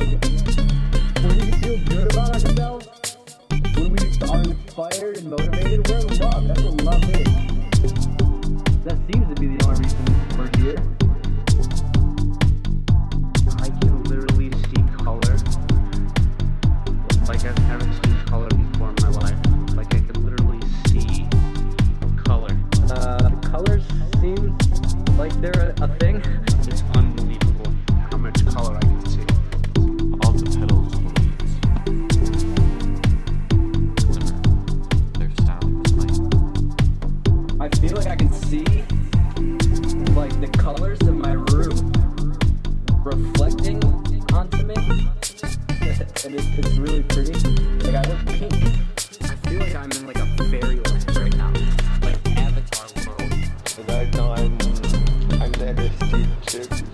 when we feel good about ourselves, when we are inspired and motivated, we're in love. That's what love is. That seems to be the see like the colors of my room reflecting onto me. and it's, it's really pretty. Like I look pink. I feel like I'm in like a fairy land right now. Like Avatar world. And right now I'm I'm the LSD chip.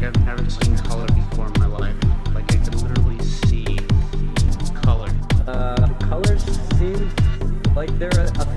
like I've never seen color before in my life. Like I can literally see color. Uh, colors seem like they're a, a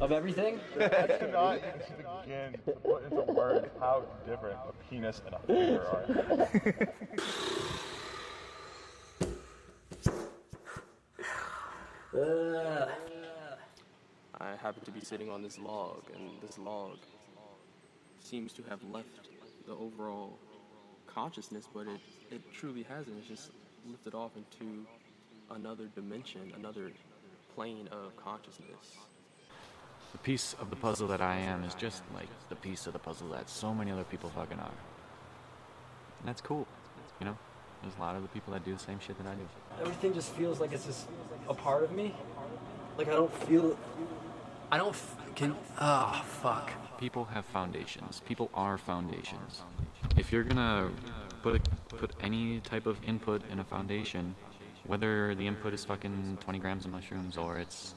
of everything. I cannot even begin to put into words how different a penis and a finger are. I happen to be sitting on this log, and this log seems to have left the overall consciousness, but it, it truly hasn't. It's just lifted off into another dimension, another plane of consciousness. The piece of the puzzle that I am is just like the piece of the puzzle that so many other people fucking are. And that's cool. You know? There's a lot of the people that do the same shit that I do. Everything just feels like it's just a part of me. Like I don't feel. I don't. F- can. Ah, fuck. People have foundations. People are foundations. If you're gonna put a, put any type of input in a foundation, whether the input is fucking 20 grams of mushrooms or it's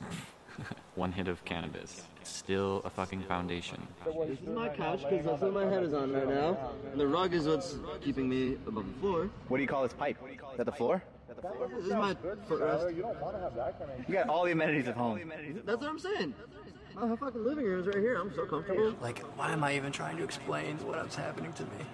one hit of cannabis, it's still a fucking foundation. This is my couch because that's what my head is on right now. And the rug is what's keeping me above the floor. What do you call this pipe? Is that the floor? This is my footrest. You don't want to have that kind of. You got all the amenities at home. That's what I'm saying. My fucking living room is right here. I'm so comfortable. Like, why am I even trying to explain what's happening to me?